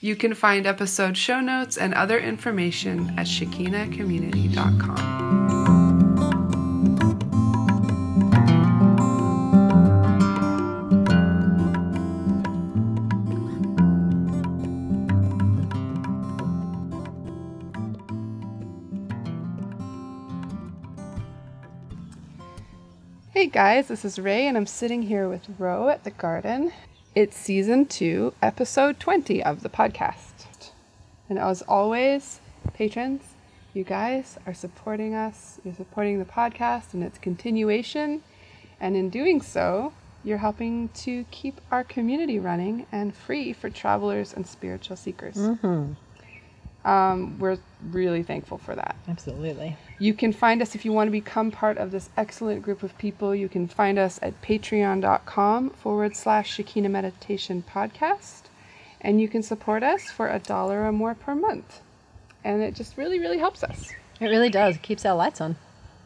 You can find episode show notes and other information at shakinacommunity.com. Hey guys, this is Ray, and I'm sitting here with Ro at the garden. It's season two, episode 20 of the podcast. And as always, patrons, you guys are supporting us. You're supporting the podcast and its continuation. And in doing so, you're helping to keep our community running and free for travelers and spiritual seekers. Mm-hmm. Um, we're really thankful for that. Absolutely. You can find us if you want to become part of this excellent group of people. You can find us at patreon.com forward slash Shekinah Meditation Podcast. And you can support us for a dollar or more per month. And it just really, really helps us. It really does. It keeps our lights on,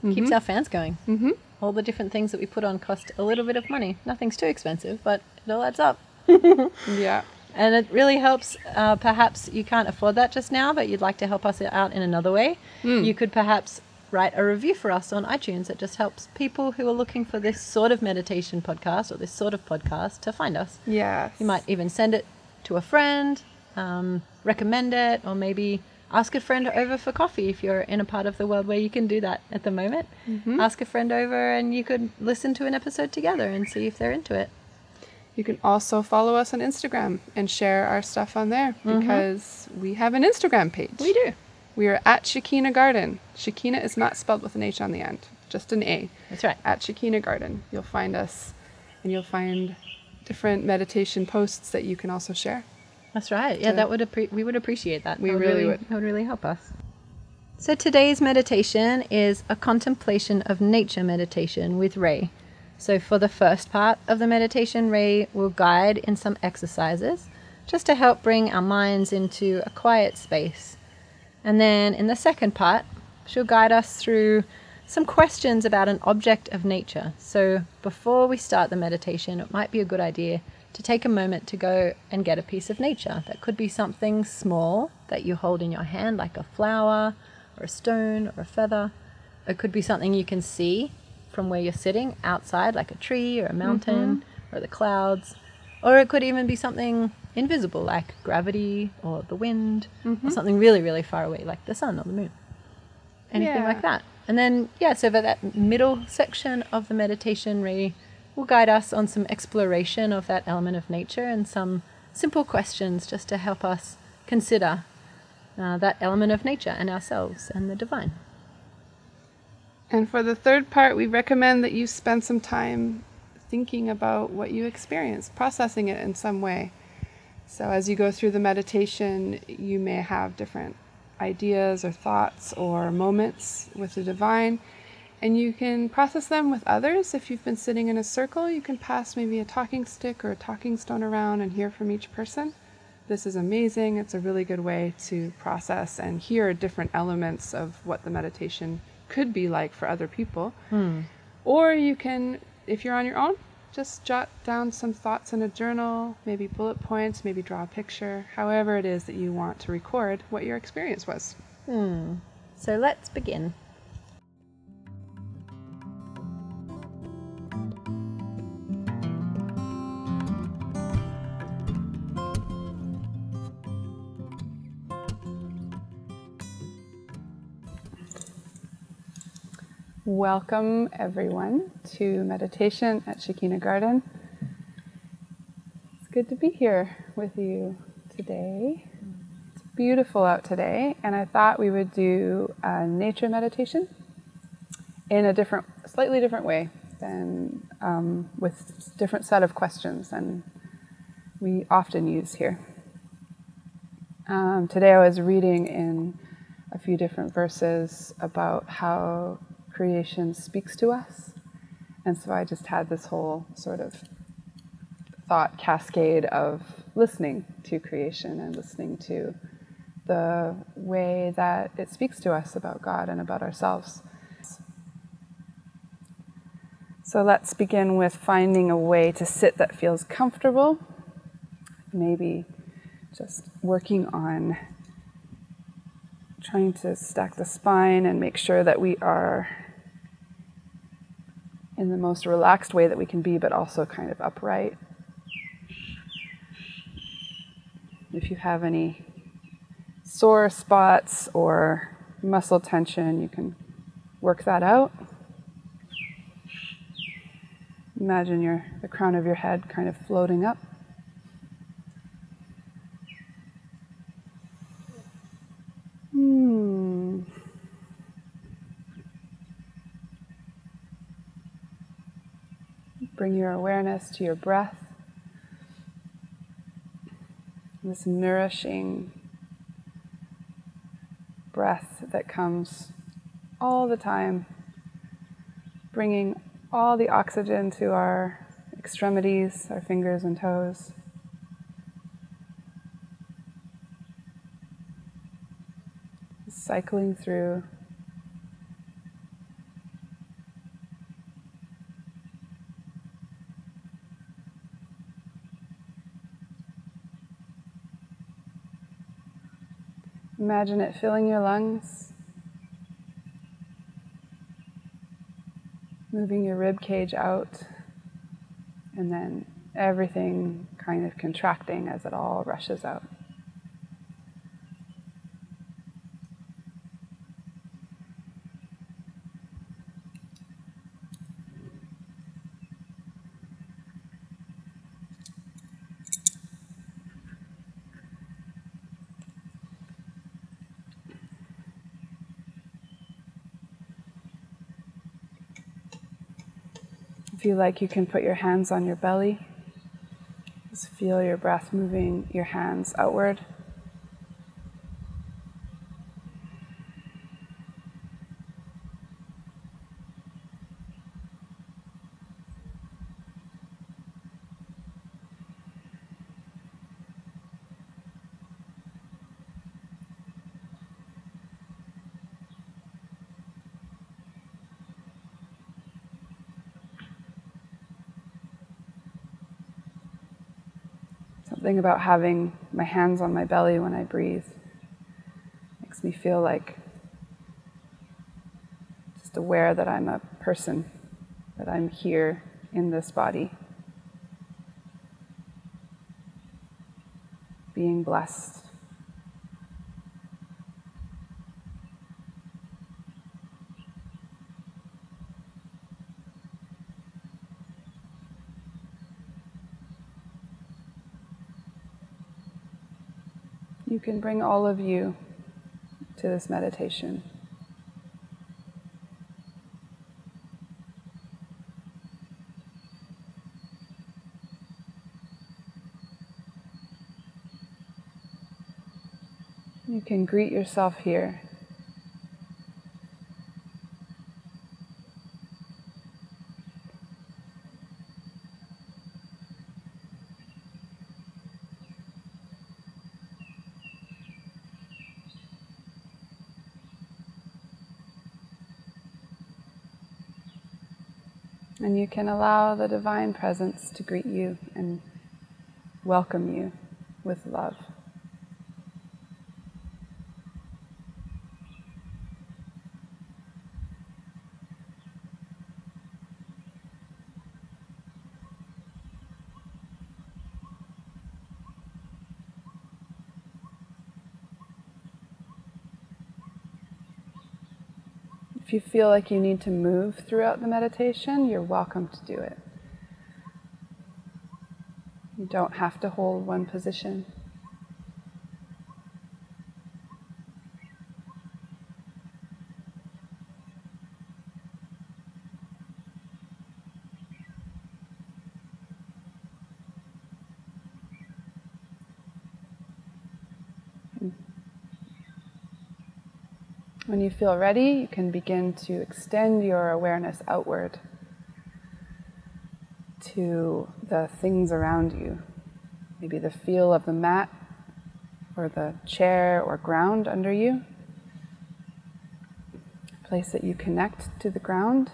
keeps our fans going. Mm-hmm. All the different things that we put on cost a little bit of money. Nothing's too expensive, but it all adds up. Yeah. And it really helps. Uh, perhaps you can't afford that just now, but you'd like to help us out in another way. You could perhaps write a review for us on iTunes. It just helps people who are looking for this sort of meditation podcast or this sort of podcast to find us. Yeah. You might even send it to a friend, um, recommend it, or maybe ask a friend over for coffee if you're in a part of the world where you can do that at the moment. Ask a friend over and you could listen to an episode together and see if they're into it. You can also follow us on Instagram and share our stuff on there mm-hmm. because we have an Instagram page. We do. We are at Shakina Garden. Shakina is not spelled with an H on the end, just an A. That's right. At Shakina Garden. You'll find us and you'll find different meditation posts that you can also share. That's right. Yeah, that would appre- we would appreciate that. We That really would. That would really help us. So today's meditation is a contemplation of nature meditation with Ray. So for the first part of the meditation, Ray will guide in some exercises just to help bring our minds into a quiet space. And then in the second part, she'll guide us through some questions about an object of nature. So before we start the meditation, it might be a good idea to take a moment to go and get a piece of nature. That could be something small that you hold in your hand, like a flower or a stone or a feather. It could be something you can see from where you're sitting outside, like a tree or a mountain or the clouds. Or it could even be something invisible, like gravity or the wind, or something really, really far away, like the sun or the moon. Anything Yeah. like that. And then, yeah, so for that middle section of the meditation, Ray will guide us on some exploration of that element of nature and some simple questions just to help us consider uh, that element of nature and ourselves and the divine. And for the third part, we recommend that you spend some time thinking about what you experienced, processing it in some way. So as you go through the meditation, you may have different ideas or thoughts or moments with the divine, and you can process them with others. If you've been sitting in a circle, you can pass maybe a talking stick or a talking stone around and hear from each person. This is amazing. It's a really good way to process and hear different elements of what the meditation could be like for other people. Hmm. Or you can, if you're on your own, just jot down some thoughts in a journal, maybe bullet points, maybe draw a picture, however it is that you want to record what your experience was. Hmm. So let's begin. Welcome, everyone, to meditation at Shekinah Garden. It's good to be here with you today. It's beautiful out today, and I thought we would do a nature meditation in a different, slightly different way than um, with different set of questions than we often use here. Um, today I was reading in a few different verses about how creation speaks to us. And so I just had this whole sort of thought cascade of listening to creation and listening to the way that it speaks to us about God and about ourselves. So let's begin with finding a way to sit that feels comfortable. Maybe just working on trying to stack the spine and make sure that we are in the most relaxed way that we can be, but also kind of upright. If you have any sore spots or muscle tension, you can work that out. Imagine your, the crown of your head kind of floating up. Hmm. Bring your awareness to your breath. This nourishing breath that comes all the time, bringing all the oxygen to our extremities, our fingers and toes. Cycling through. Imagine it filling your lungs. moving your rib cage out, and then everything kind of contracting as it all rushes out. You like, you can put your hands on your belly. Just feel your breath moving your hands outward. Something about having my hands on my belly when I breathe makes me feel like just aware that I'm a person, that I'm here in this body, being blessed. You can bring all of you to this meditation. You can greet yourself here. And you can allow the divine presence to greet you and welcome you with love. If you feel like you need to move throughout the meditation, you're welcome to do it. You don't have to hold one position. When you feel ready, you can begin to extend your awareness outward to the things around you. Maybe the feel of the mat or the chair or ground under you. A place that you connect to the ground.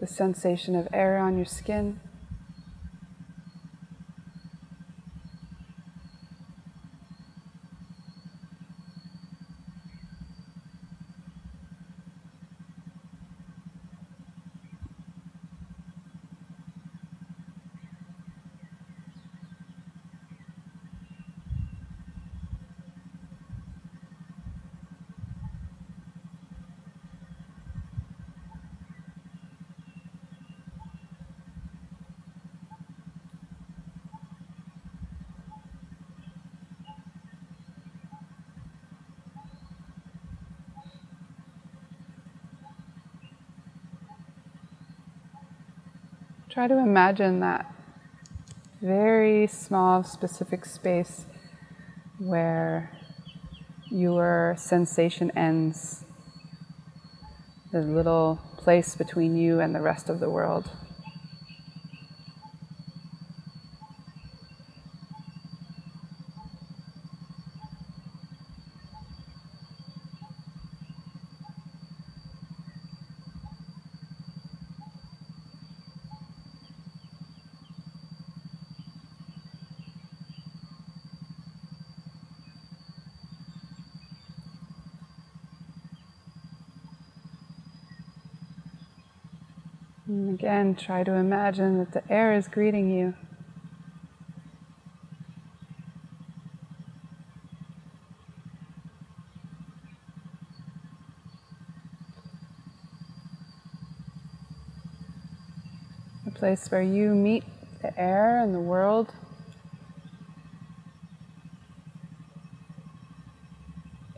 The sensation of air on your skin. Try to imagine that very small, specific space where your sensation ends, the little place between you and the rest of the world. And again, try to imagine that the air is greeting you. A place where you meet the air and the world.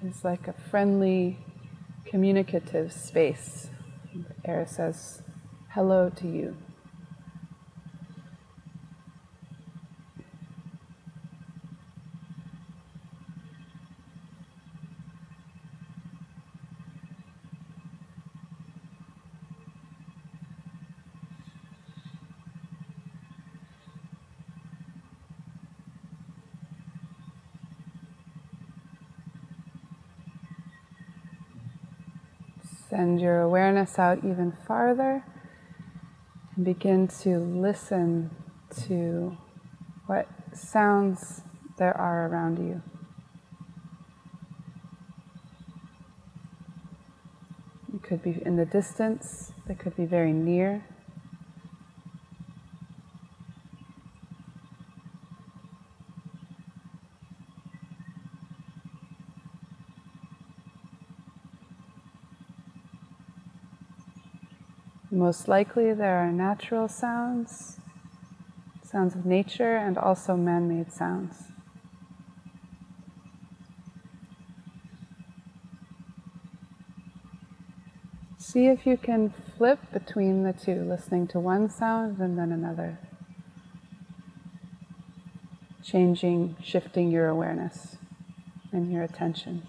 is like a friendly, communicative space. The air says, hello to you. Send your awareness out even farther begin to listen to what sounds there are around you. It could be in the distance, they could be very near. Most likely, there are natural sounds, sounds of nature, and also man made sounds. See if you can flip between the two, listening to one sound and then another. Changing, shifting your awareness and your attention.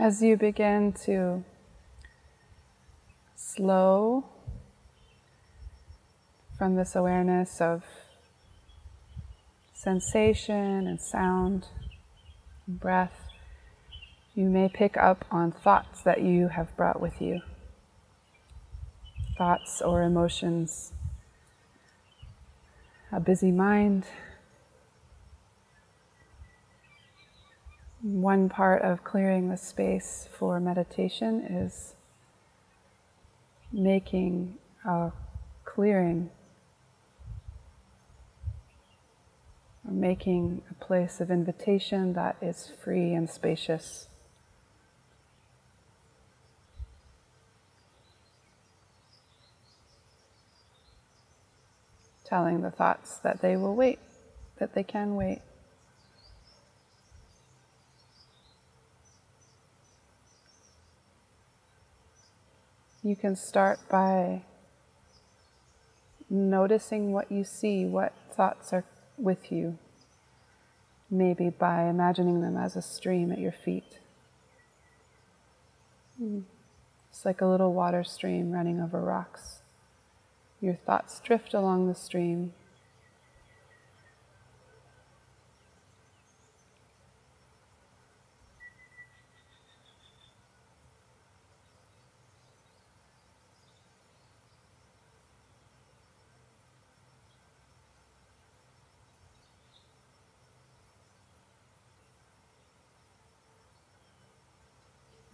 As you begin to slow from this awareness of sensation and sound and breath, you may pick up on thoughts that you have brought with you. Thoughts or emotions, a busy mind. One part of clearing the space for meditation is making a clearing, or making a place of invitation that is free and spacious. Telling the thoughts that they will wait, that they can wait. You can start by noticing what you see, what thoughts are with you, maybe by imagining them as a stream at your feet. Hmm. It's like a little water stream running over rocks. Your thoughts drift along the stream.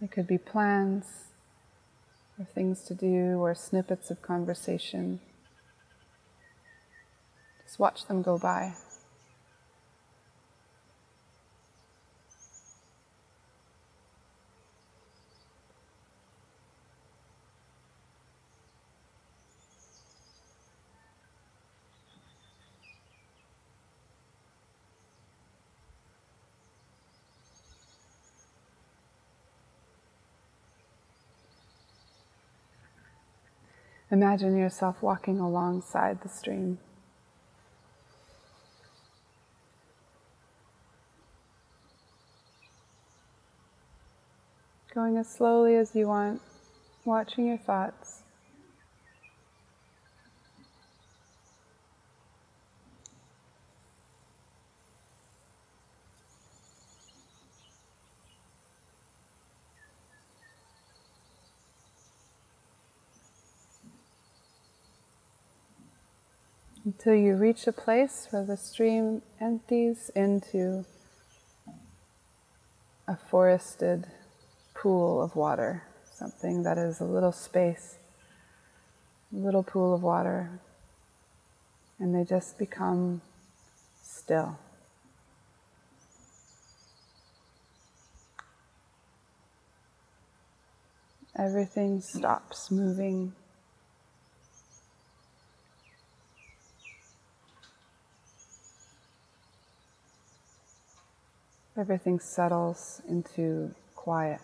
It could be plans or things to do or snippets of conversation. Just watch them go by. Imagine yourself walking alongside the stream. Going as slowly as you want, watching your thoughts. Until you reach a place where the stream empties into a forested pool of water, something that is a little space, a little pool of water, and they just become still. Everything stops moving. Everything settles into quiet.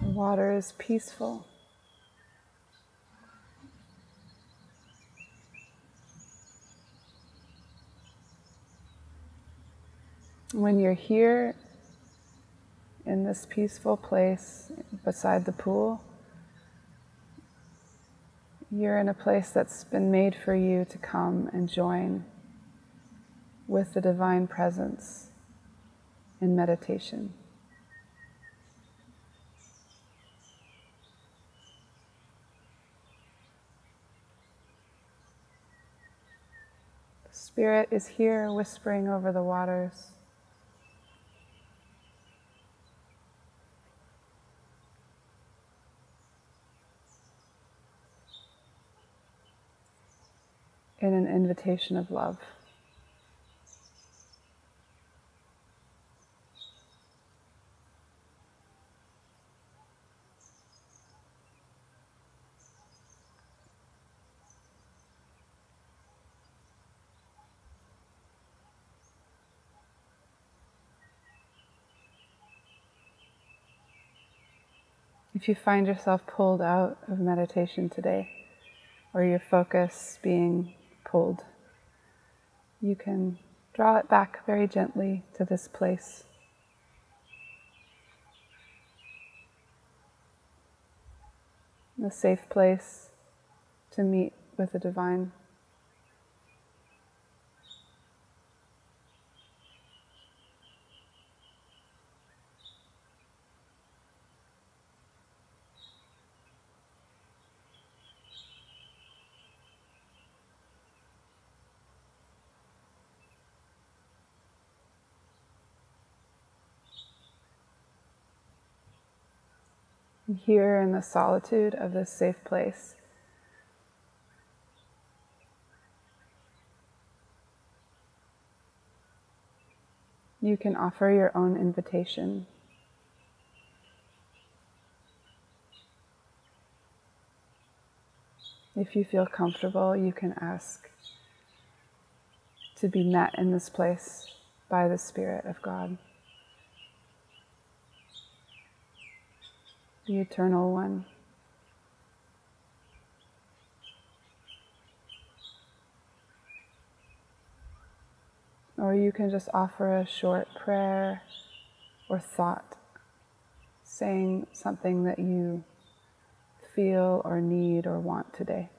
The water is peaceful. When you're here in this peaceful place beside the pool, you're in a place that's been made for you to come and join with the divine presence in meditation. Spirit is here whispering over the waters. in an invitation of love. If you find yourself pulled out of meditation today, or your focus being pulled, you can draw it back very gently to this place. A safe place to meet with the divine. Here in the solitude of this safe place. You can offer your own invitation. If you feel comfortable, you can ask to be met in this place by the Spirit of God. The Eternal One. Or you can just offer a short prayer or thought, saying something that you feel or need or want today.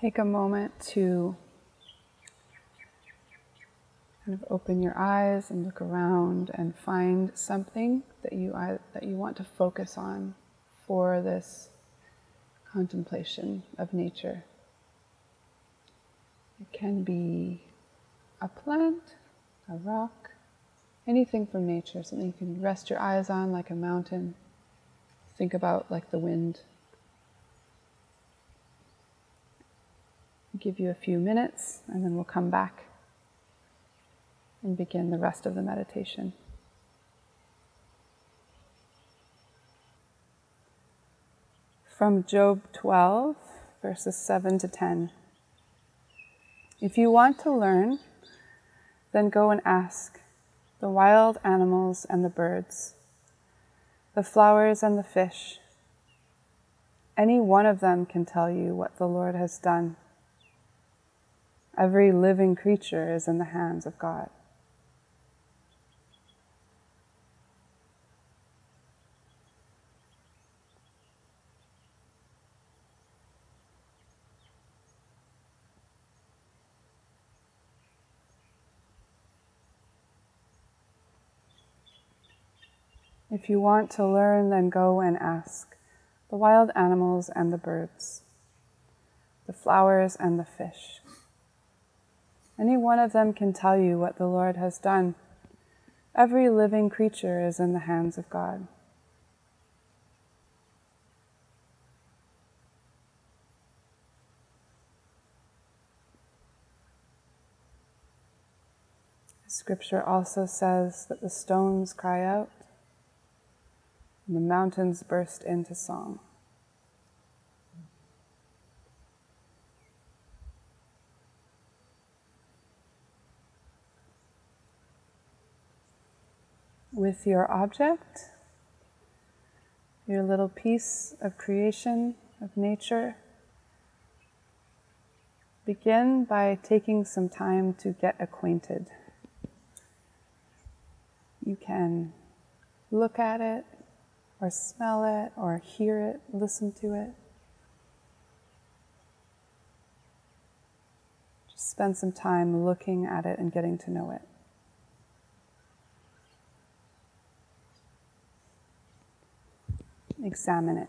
Take a moment to kind of open your eyes and look around and find something that you that you want to focus on for this contemplation of nature. It can be a plant, a rock, anything from nature, something you can rest your eyes on like a mountain. Think about like the wind give you a few minutes and then we'll come back and begin the rest of the meditation. From Job 12, verses 7 to 10. If you want to learn, then go and ask the wild animals and the birds, the flowers and the fish. Any one of them can tell you what the Lord has done. Every living creature is in the hands of God. If you want to learn, then go and ask the wild animals and the birds, the flowers and the fish. Any one of them can tell you what the Lord has done. Every living creature is in the hands of God. Scripture also says that the stones cry out and the mountains burst into song. With your object, your little piece of creation, of nature. Begin by taking some time to get acquainted. You can look at it, or smell it, or hear it, listen to it. Just spend some time looking at it and getting to know it. Examine it.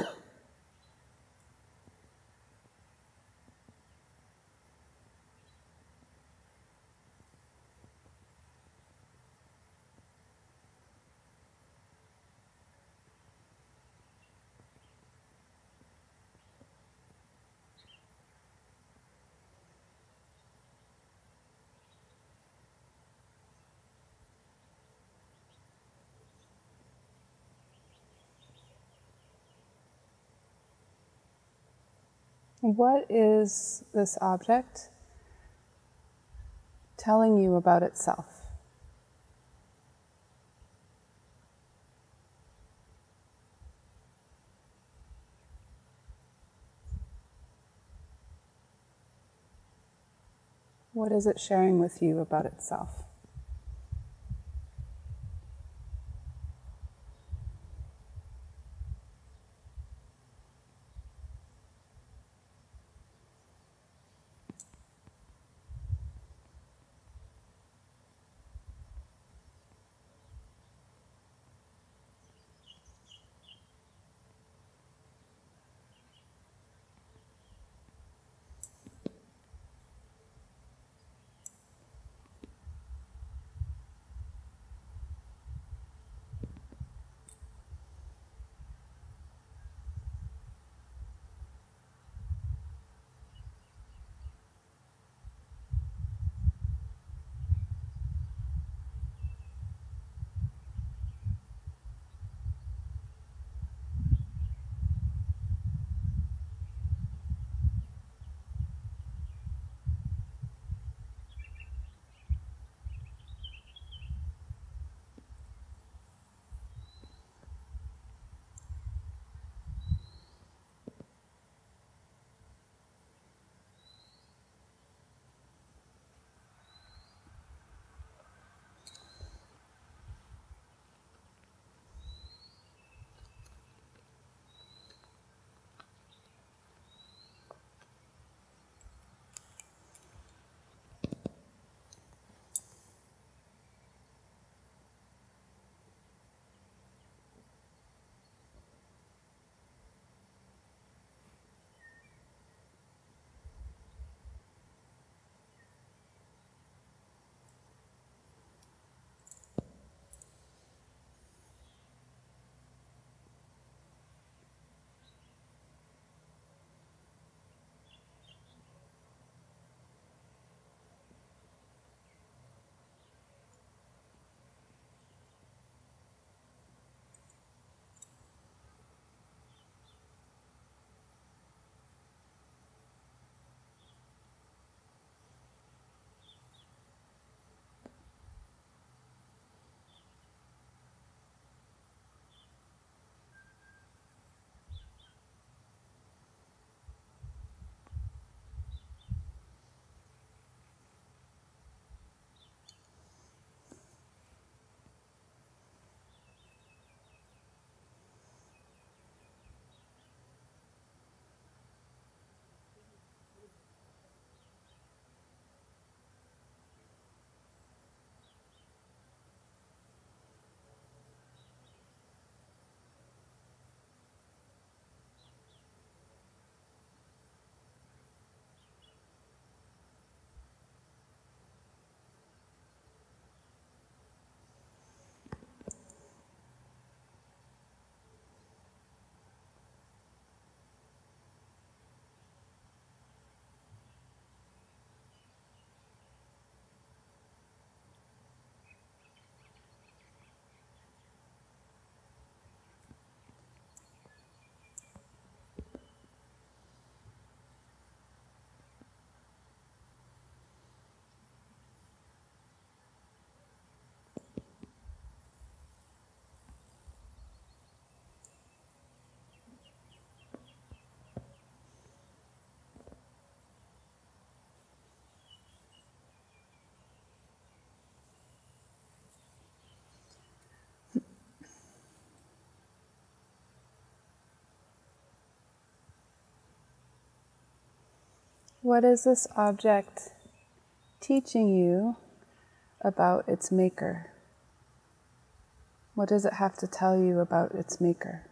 What is this object telling you about itself? What is it sharing with you about itself? What is this object teaching you about its maker? What does it have to tell you about its maker?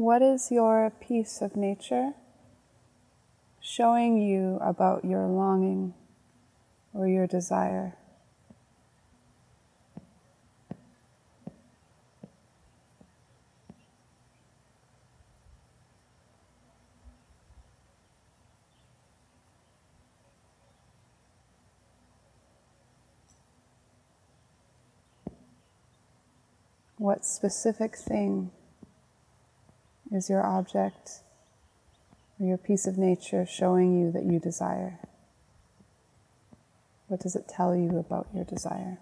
What is your piece of nature showing you about your longing or your desire? What specific thing is your object or your piece of nature showing you that you desire? What does it tell you about your desire?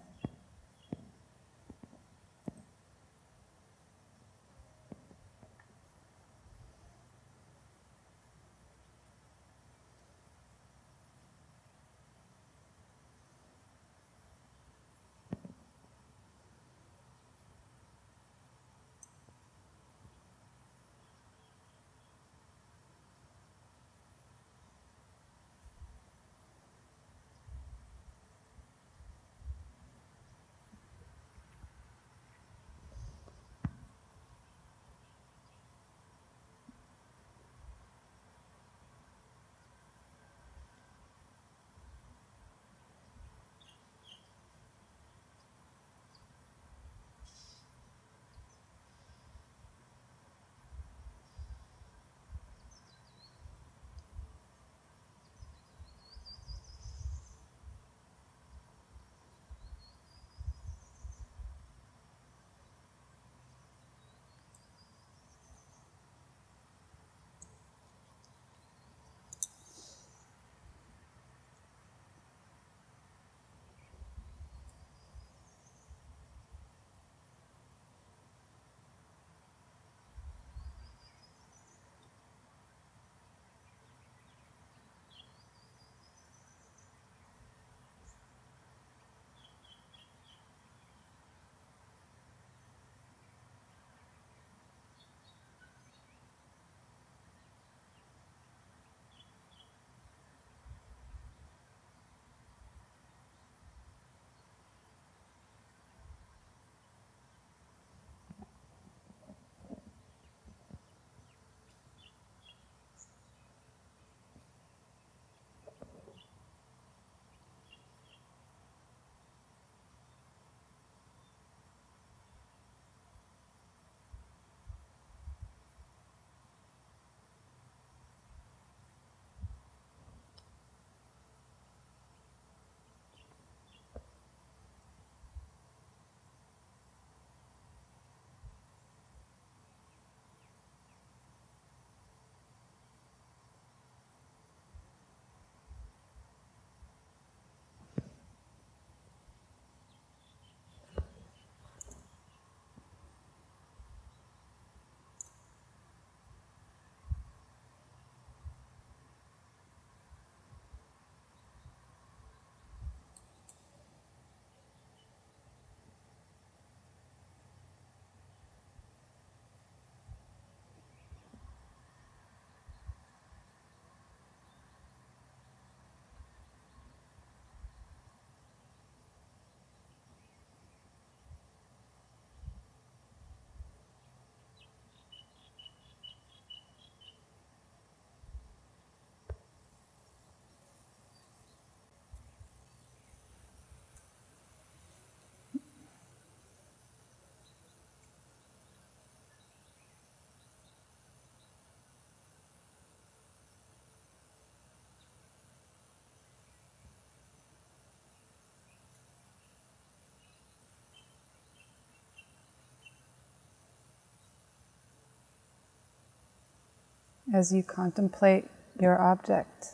As you contemplate your object,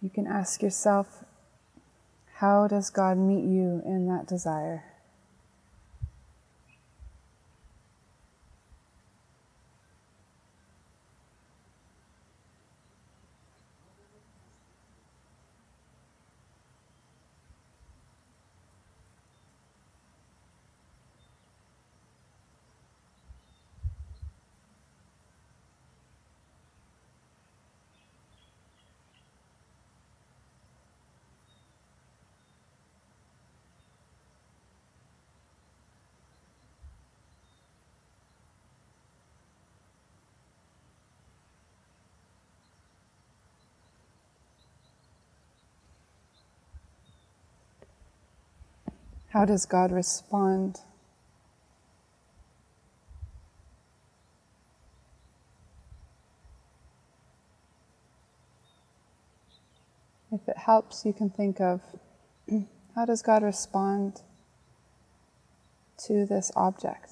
you can ask yourself, how does God meet you in that desire? How does God respond? If it helps, you can think of how does God respond to this object.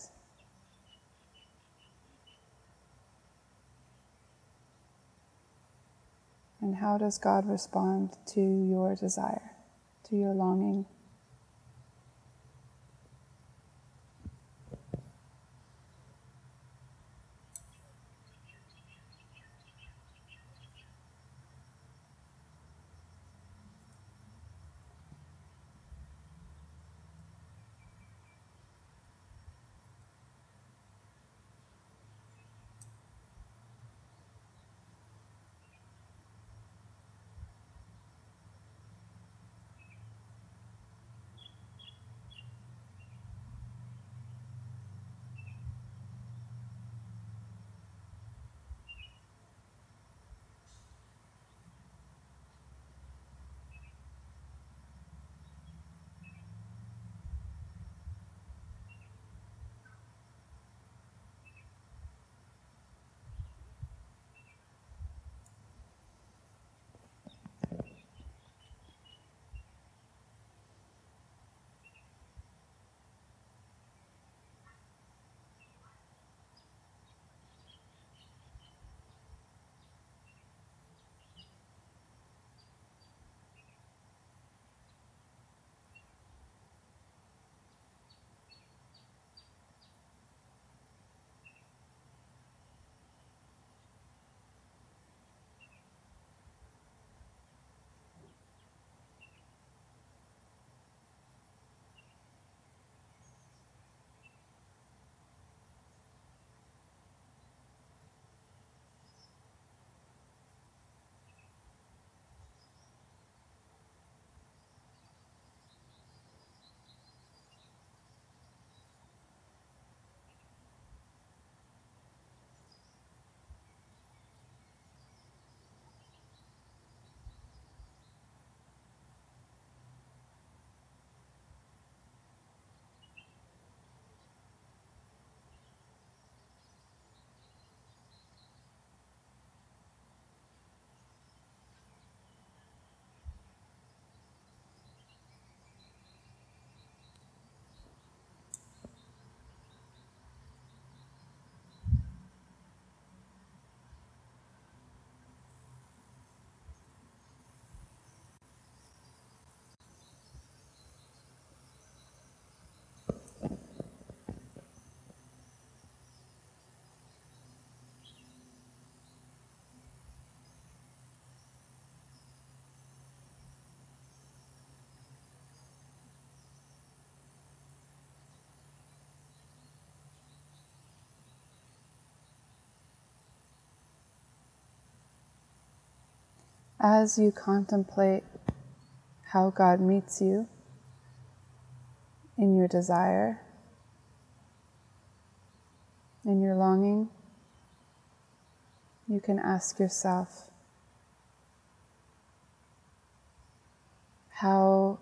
And how does God respond to your desire, to your longing? As you contemplate how God meets you in your desire, in your longing, you can ask yourself, how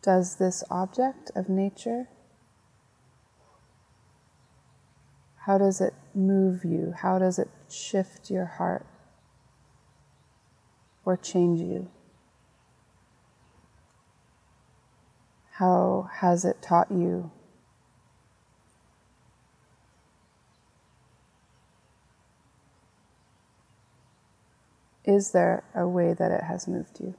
does this object of nature, how does it move you? How does it shift your heart? Or change you? How has it taught you? Is there a way that it has moved you?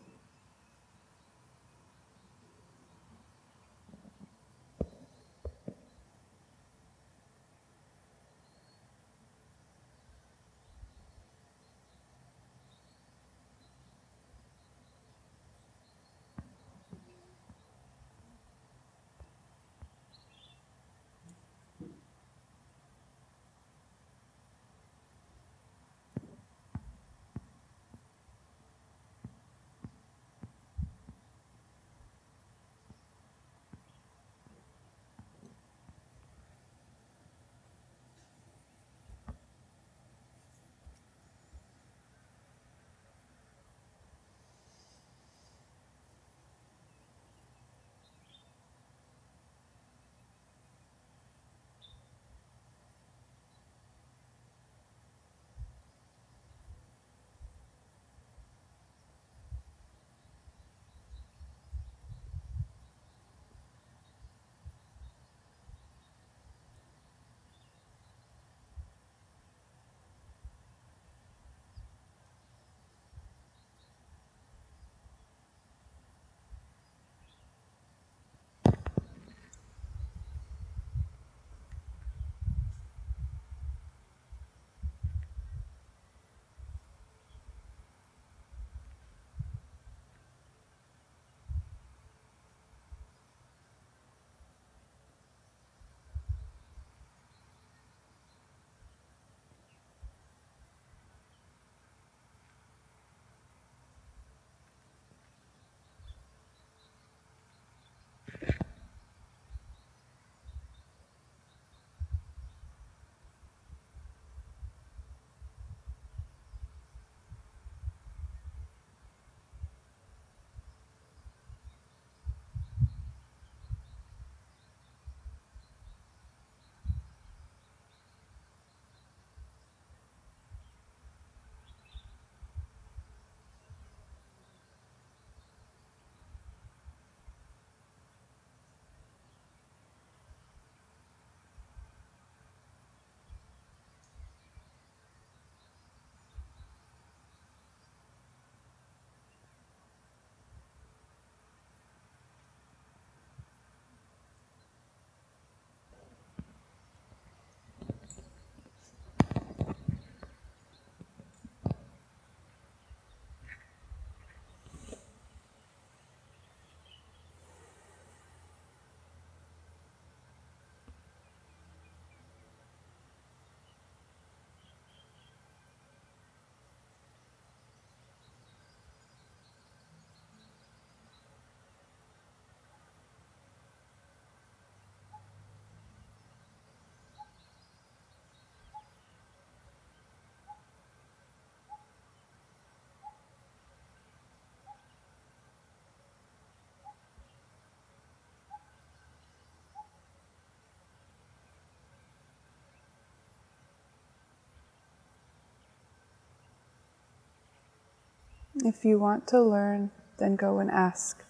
If you want to learn, then go and ask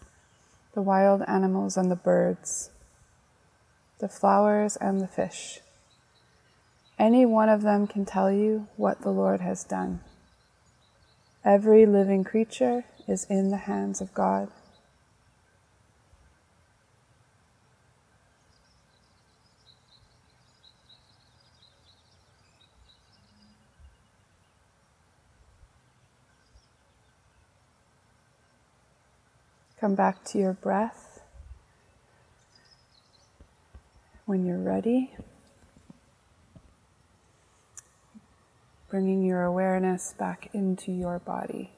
the wild animals and the birds, the flowers and the fish. Any one of them can tell you what the Lord has done. Every living creature is in the hands of God. Come back to your breath when you're ready. Bringing your awareness back into your body.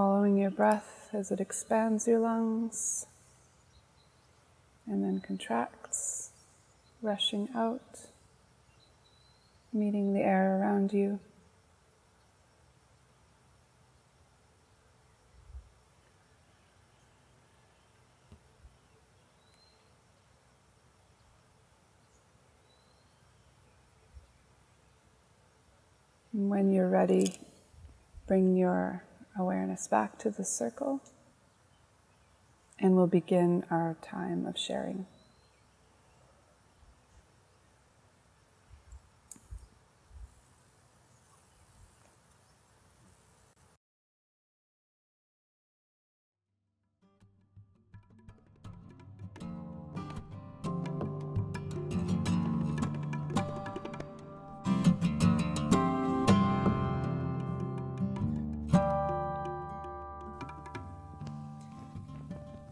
Following your breath as it expands your lungs and then contracts, rushing out, meeting the air around you. When you're ready, bring your awareness back to the circle, and we'll begin our time of sharing.